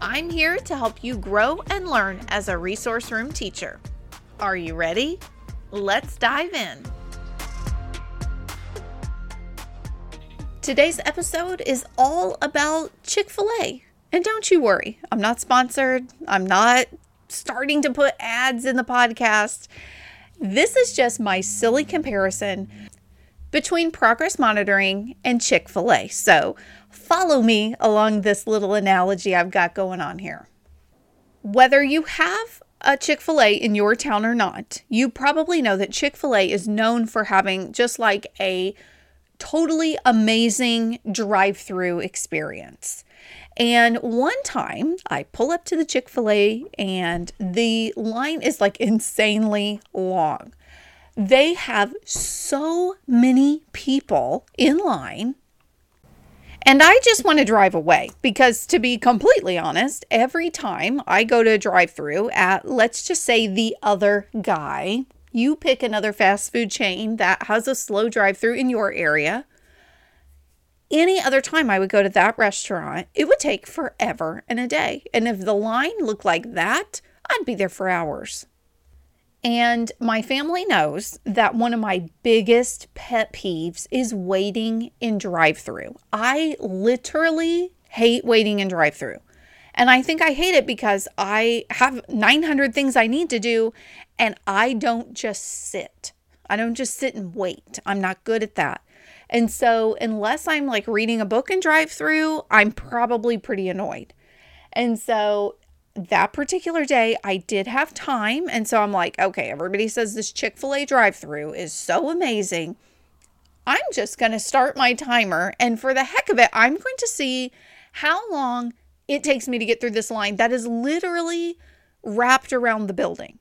I'm here to help you grow and learn as a resource room teacher. Are you ready? Let's dive in. Today's episode is all about Chick fil A. And don't you worry, I'm not sponsored. I'm not starting to put ads in the podcast. This is just my silly comparison between progress monitoring and Chick fil A. So follow me along this little analogy I've got going on here. Whether you have a Chick fil A in your town or not, you probably know that Chick fil A is known for having just like a totally amazing drive through experience. And one time I pull up to the Chick fil A and the line is like insanely long. They have so many people in line and I just want to drive away because, to be completely honest, every time I go to a drive through at, let's just say, the other guy, you pick another fast food chain that has a slow drive through in your area. Any other time I would go to that restaurant, it would take forever and a day. And if the line looked like that, I'd be there for hours. And my family knows that one of my biggest pet peeves is waiting in drive through. I literally hate waiting in drive through. And I think I hate it because I have 900 things I need to do and I don't just sit. I don't just sit and wait. I'm not good at that. And so, unless I'm like reading a book and drive through, I'm probably pretty annoyed. And so, that particular day, I did have time. And so I'm like, okay, everybody says this Chick fil A drive through is so amazing. I'm just going to start my timer. And for the heck of it, I'm going to see how long it takes me to get through this line that is literally wrapped around the building.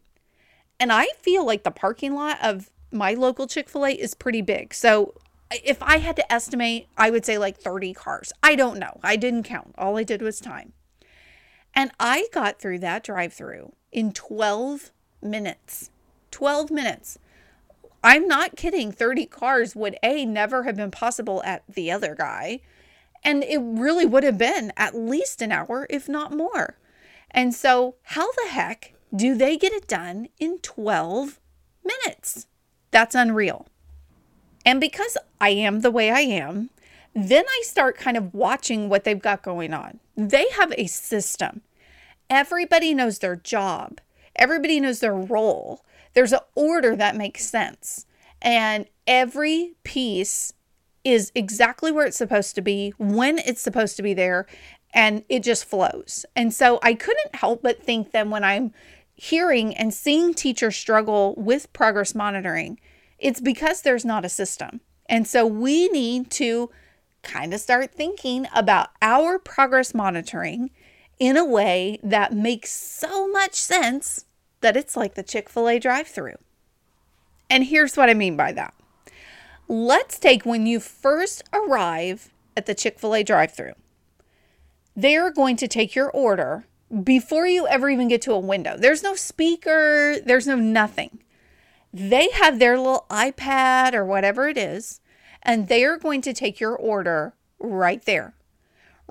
And I feel like the parking lot of my local Chick fil A is pretty big. So if I had to estimate, I would say like 30 cars. I don't know. I didn't count. All I did was time. And I got through that drive through in 12 minutes. 12 minutes. I'm not kidding. 30 cars would A, never have been possible at the other guy. And it really would have been at least an hour, if not more. And so, how the heck do they get it done in 12 minutes? That's unreal. And because I am the way I am, then I start kind of watching what they've got going on. They have a system. Everybody knows their job, everybody knows their role. There's an order that makes sense. And every piece is exactly where it's supposed to be, when it's supposed to be there, and it just flows. And so I couldn't help but think then when I'm hearing and seeing teachers struggle with progress monitoring, it's because there's not a system. And so we need to kind of start thinking about our progress monitoring in a way that makes so much sense that it's like the Chick fil A drive through. And here's what I mean by that. Let's take when you first arrive at the Chick fil A drive through. They're going to take your order before you ever even get to a window. There's no speaker, there's no nothing. They have their little iPad or whatever it is, and they are going to take your order right there.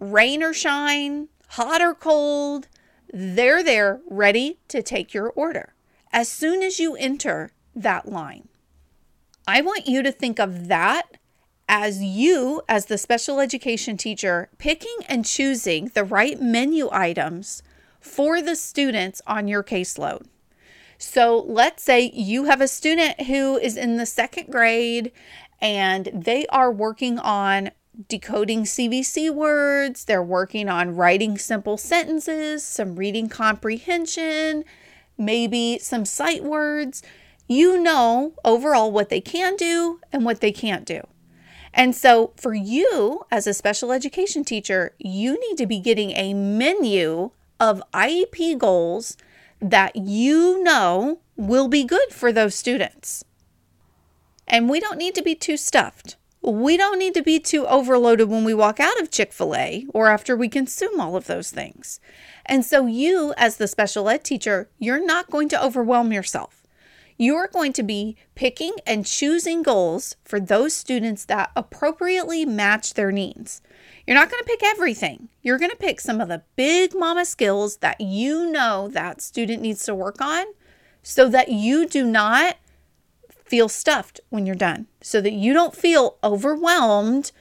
Rain or shine, hot or cold, they're there ready to take your order as soon as you enter that line. I want you to think of that as you, as the special education teacher, picking and choosing the right menu items for the students on your caseload. So let's say you have a student who is in the second grade and they are working on decoding CVC words, they're working on writing simple sentences, some reading comprehension, maybe some sight words. You know overall what they can do and what they can't do. And so, for you as a special education teacher, you need to be getting a menu of IEP goals that you know will be good for those students. And we don't need to be too stuffed. We don't need to be too overloaded when we walk out of Chick fil A or after we consume all of those things. And so, you, as the special ed teacher, you're not going to overwhelm yourself. You're going to be picking and choosing goals for those students that appropriately match their needs. You're not going to pick everything. You're going to pick some of the big mama skills that you know that student needs to work on so that you do not feel stuffed when you're done, so that you don't feel overwhelmed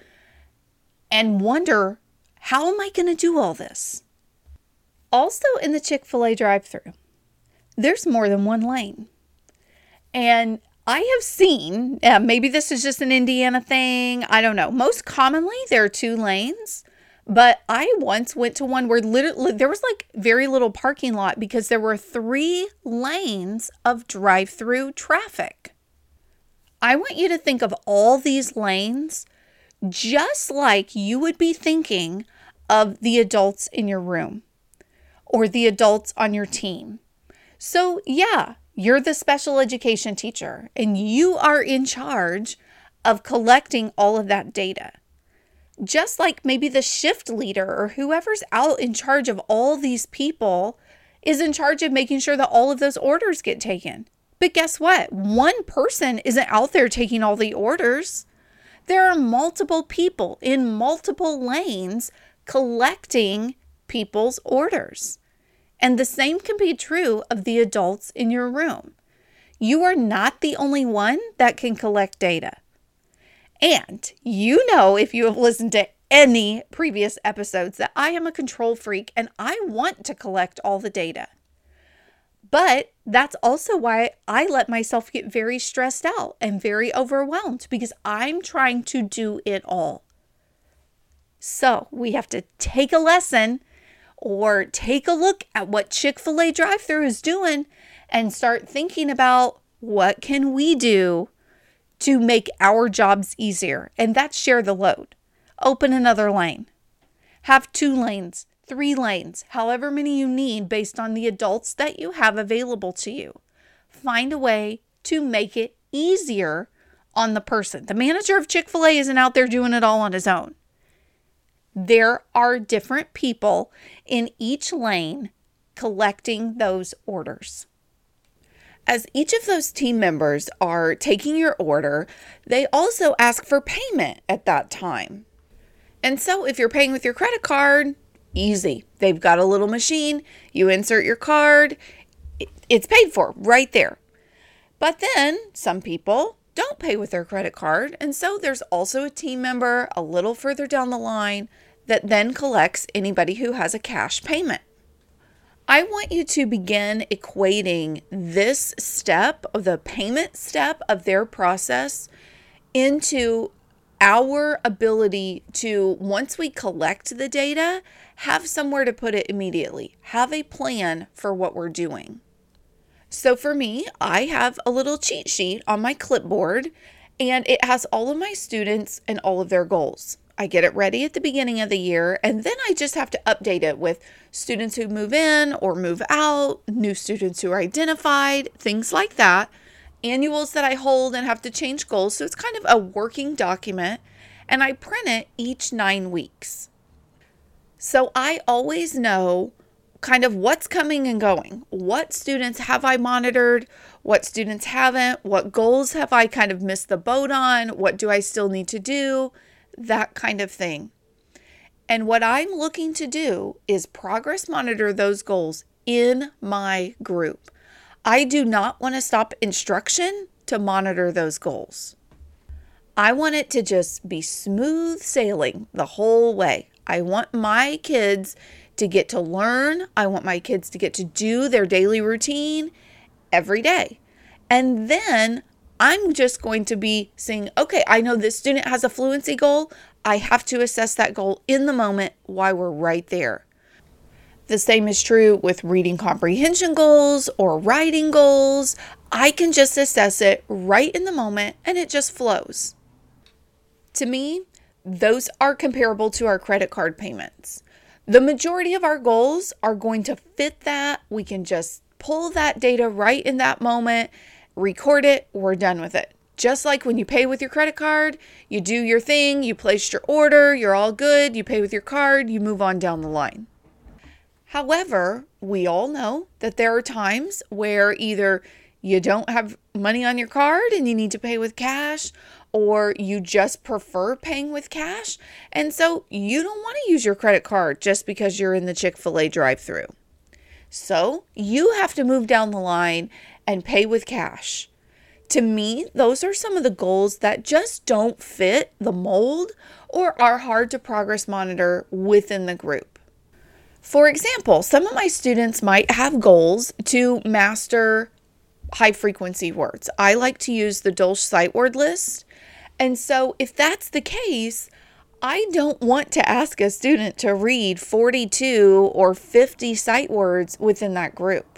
and wonder, how am I going to do all this? Also, in the Chick fil A drive through, there's more than one lane. And I have seen, uh, maybe this is just an Indiana thing. I don't know. Most commonly, there are two lanes. But I once went to one where literally there was like very little parking lot because there were three lanes of drive through traffic. I want you to think of all these lanes just like you would be thinking of the adults in your room or the adults on your team. So, yeah, you're the special education teacher and you are in charge of collecting all of that data. Just like maybe the shift leader or whoever's out in charge of all these people is in charge of making sure that all of those orders get taken. But guess what? One person isn't out there taking all the orders. There are multiple people in multiple lanes collecting people's orders. And the same can be true of the adults in your room. You are not the only one that can collect data. And you know, if you have listened to any previous episodes, that I am a control freak and I want to collect all the data. But that's also why I let myself get very stressed out and very overwhelmed because I'm trying to do it all. So we have to take a lesson or take a look at what Chick-fil-A drive-through is doing and start thinking about what can we do to make our jobs easier and that's share the load. Open another lane. Have two lanes, three lanes, however many you need based on the adults that you have available to you. Find a way to make it easier on the person. The manager of Chick fil A isn't out there doing it all on his own there are different people in each lane collecting those orders. As each of those team members are taking your order, they also ask for payment at that time. And so if you're paying with your credit card, easy. They've got a little machine, you insert your card, it's paid for right there. But then some people don't pay with their credit card, and so there's also a team member a little further down the line that then collects anybody who has a cash payment. I want you to begin equating this step of the payment step of their process into our ability to, once we collect the data, have somewhere to put it immediately, have a plan for what we're doing. So for me, I have a little cheat sheet on my clipboard and it has all of my students and all of their goals. I get it ready at the beginning of the year, and then I just have to update it with students who move in or move out, new students who are identified, things like that, annuals that I hold and have to change goals. So it's kind of a working document, and I print it each nine weeks. So I always know kind of what's coming and going. What students have I monitored? What students haven't? What goals have I kind of missed the boat on? What do I still need to do? that kind of thing. And what I'm looking to do is progress monitor those goals in my group. I do not want to stop instruction to monitor those goals. I want it to just be smooth sailing the whole way. I want my kids to get to learn. I want my kids to get to do their daily routine every day. And then I'm just going to be saying, okay, I know this student has a fluency goal. I have to assess that goal in the moment while we're right there. The same is true with reading comprehension goals or writing goals. I can just assess it right in the moment and it just flows. To me, those are comparable to our credit card payments. The majority of our goals are going to fit that. We can just pull that data right in that moment, record it, we're done with it. Just like when you pay with your credit card, you do your thing, you place your order, you're all good, you pay with your card, you move on down the line. However, we all know that there are times where either you don't have money on your card and you need to pay with cash, or you just prefer paying with cash. And so you don't want to use your credit card just because you're in the Chick fil A drive through. So you have to move down the line and pay with cash. To me, those are some of the goals that just don't fit the mold or are hard to progress monitor within the group. For example, some of my students might have goals to master high frequency words. I like to use the Dolch sight word list. And so, if that's the case, I don't want to ask a student to read 42 or 50 sight words within that group.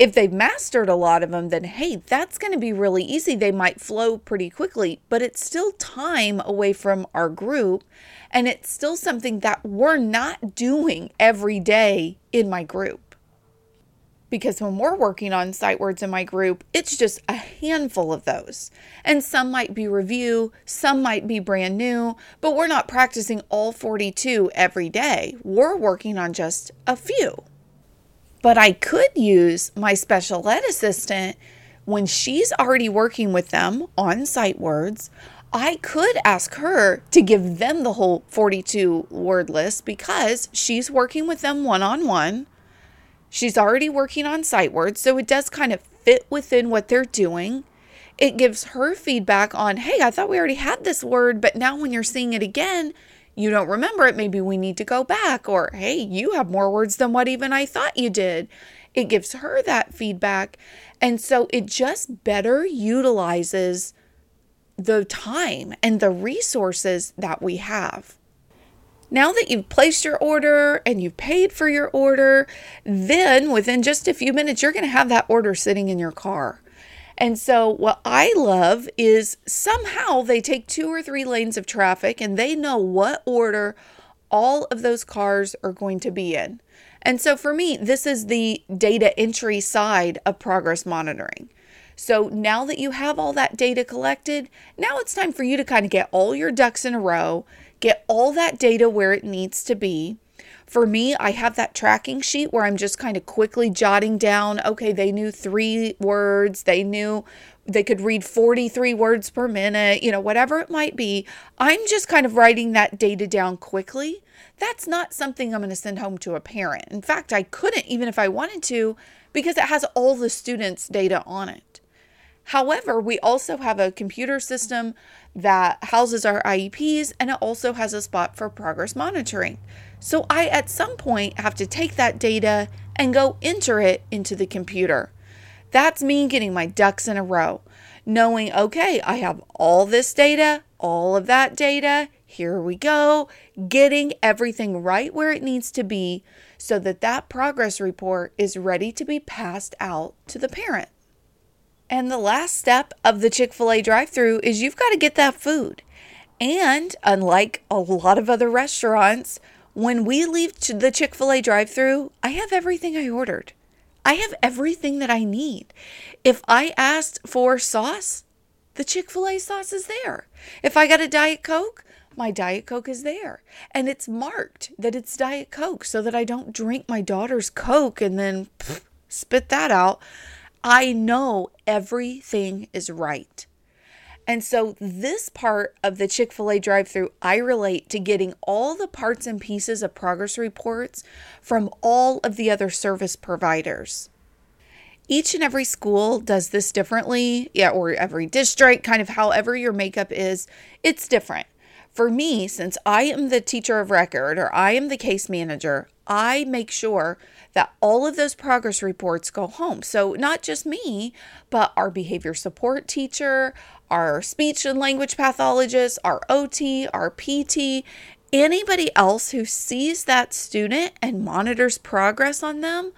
If they've mastered a lot of them, then hey, that's going to be really easy. They might flow pretty quickly, but it's still time away from our group. And it's still something that we're not doing every day in my group. Because when we're working on sight words in my group, it's just a handful of those. And some might be review, some might be brand new, but we're not practicing all 42 every day. We're working on just a few. But I could use my special ed assistant when she's already working with them on sight words. I could ask her to give them the whole 42 word list because she's working with them one on one. She's already working on sight words, so it does kind of fit within what they're doing. It gives her feedback on, hey, I thought we already had this word, but now when you're seeing it again, you don't remember it, maybe we need to go back. Or, hey, you have more words than what even I thought you did. It gives her that feedback. And so it just better utilizes the time and the resources that we have. Now that you've placed your order and you've paid for your order, then within just a few minutes, you're going to have that order sitting in your car. And so, what I love is somehow they take two or three lanes of traffic and they know what order all of those cars are going to be in. And so, for me, this is the data entry side of progress monitoring. So, now that you have all that data collected, now it's time for you to kind of get all your ducks in a row, get all that data where it needs to be for me, I have that tracking sheet where I'm just kind of quickly jotting down okay, they knew three words, they knew they could read 43 words per minute, you know, whatever it might be. I'm just kind of writing that data down quickly. That's not something I'm going to send home to a parent. In fact, I couldn't even if I wanted to because it has all the students' data on it. However, we also have a computer system that houses our IEPs and it also has a spot for progress monitoring. So I, at some point, have to take that data and go enter it into the computer. That's me getting my ducks in a row, knowing, okay, I have all this data, all of that data. Here we go, getting everything right where it needs to be so that that progress report is ready to be passed out to the parent. And the last step of the Chick fil A drive through is you've got to get that food. And unlike a lot of other restaurants, when we leave the Chick fil A drive through, I have everything I ordered. I have everything that I need. If I asked for sauce, the Chick fil A sauce is there. If I got a Diet Coke, my Diet Coke is there. And it's marked that it's Diet Coke so that I don't drink my daughter's Coke and then pff, spit that out. I know everything is right. And so, this part of the Chick fil A drive through, I relate to getting all the parts and pieces of progress reports from all of the other service providers. Each and every school does this differently, yeah, or every district, kind of however your makeup is, it's different. For me, since I am the teacher of record or I am the case manager, I make sure that all of those progress reports go home. So, not just me, but our behavior support teacher, our speech and language pathologist, our OT, our PT, anybody else who sees that student and monitors progress on them.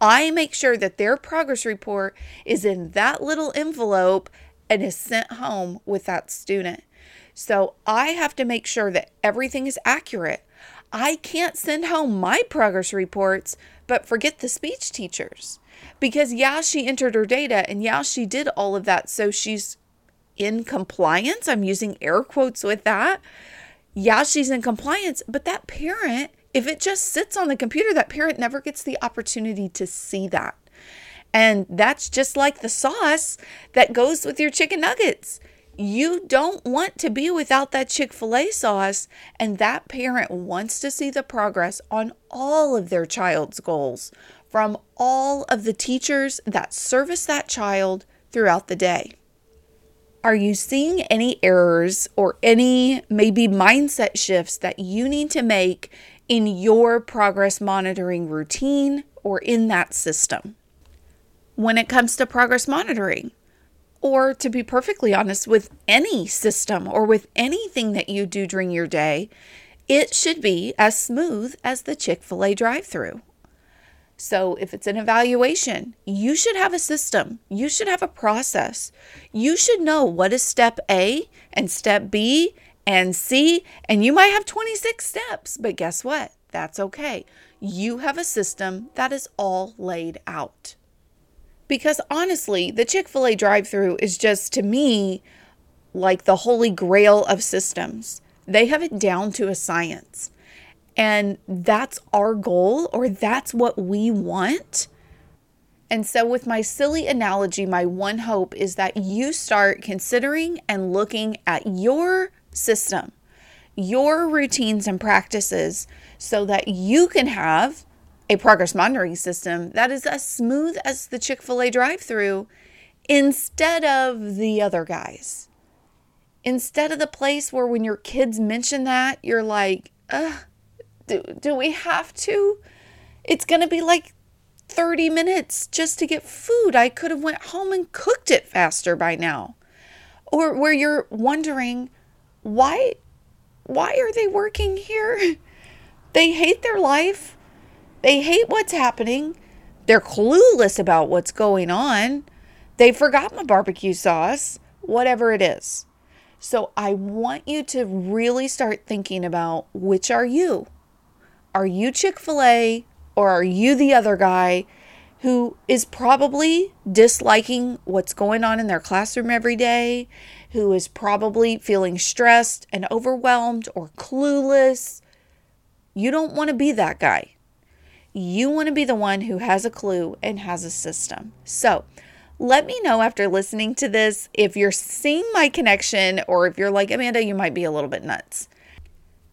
I make sure that their progress report is in that little envelope and is sent home with that student. So I have to make sure that everything is accurate. I can't send home my progress reports, but forget the speech teachers. Because, yeah, she entered her data and yeah, she did all of that. So she's in compliance. I'm using air quotes with that. Yeah, she's in compliance, but that parent, if it just sits on the computer, that parent never gets the opportunity to see that. And that's just like the sauce that goes with your chicken nuggets. You don't want to be without that Chick fil A sauce, and that parent wants to see the progress on all of their child's goals from all of the teachers that service that child throughout the day. Are you seeing any errors or any maybe mindset shifts that you need to make in your progress monitoring routine or in that system? When it comes to progress monitoring, or to be perfectly honest, with any system or with anything that you do during your day, it should be as smooth as the Chick fil A drive through. So, if it's an evaluation, you should have a system. You should have a process. You should know what is step A and step B and C, and you might have 26 steps, but guess what? That's okay. You have a system that is all laid out. Because honestly, the Chick fil A drive through is just to me like the holy grail of systems. They have it down to a science. And that's our goal, or that's what we want. And so, with my silly analogy, my one hope is that you start considering and looking at your system, your routines and practices, so that you can have a progress monitoring system that is as smooth as the Chick fil A drive through instead of the other guys. Instead of the place where when your kids mention that, you're like, ugh, do, do we have to? It's going to be like 30 minutes just to get food. I could have went home and cooked it faster by now. Or where you're wondering, why why are they working here? They hate their life. They hate what's happening. They're clueless about what's going on. They forgot my barbecue sauce, whatever it is. So I want you to really start thinking about which are you? Are you Chick fil A or are you the other guy who is probably disliking what's going on in their classroom every day, who is probably feeling stressed and overwhelmed or clueless? You don't want to be that guy. You want to be the one who has a clue and has a system. So, let me know after listening to this if you're seeing my connection or if you're like, Amanda, you might be a little bit nuts,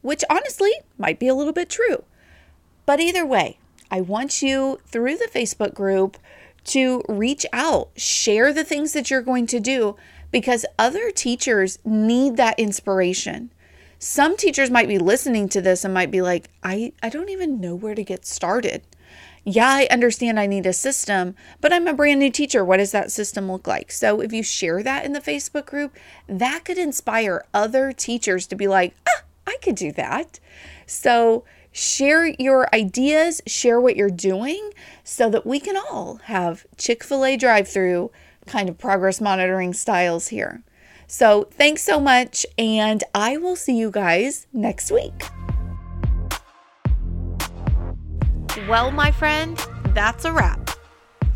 which honestly might be a little bit true. But either way, I want you through the Facebook group to reach out, share the things that you're going to do because other teachers need that inspiration. Some teachers might be listening to this and might be like, I, I don't even know where to get started. Yeah, I understand I need a system, but I'm a brand new teacher. What does that system look like? So, if you share that in the Facebook group, that could inspire other teachers to be like, ah, I could do that. So, Share your ideas, share what you're doing so that we can all have Chick fil A drive through kind of progress monitoring styles here. So, thanks so much, and I will see you guys next week. Well, my friend, that's a wrap.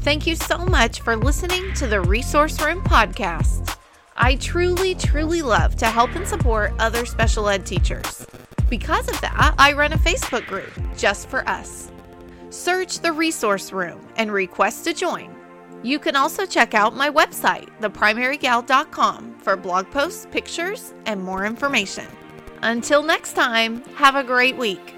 Thank you so much for listening to the Resource Room podcast. I truly, truly love to help and support other special ed teachers. Because of that, I run a Facebook group just for us. Search the resource room and request to join. You can also check out my website, theprimarygal.com, for blog posts, pictures, and more information. Until next time, have a great week.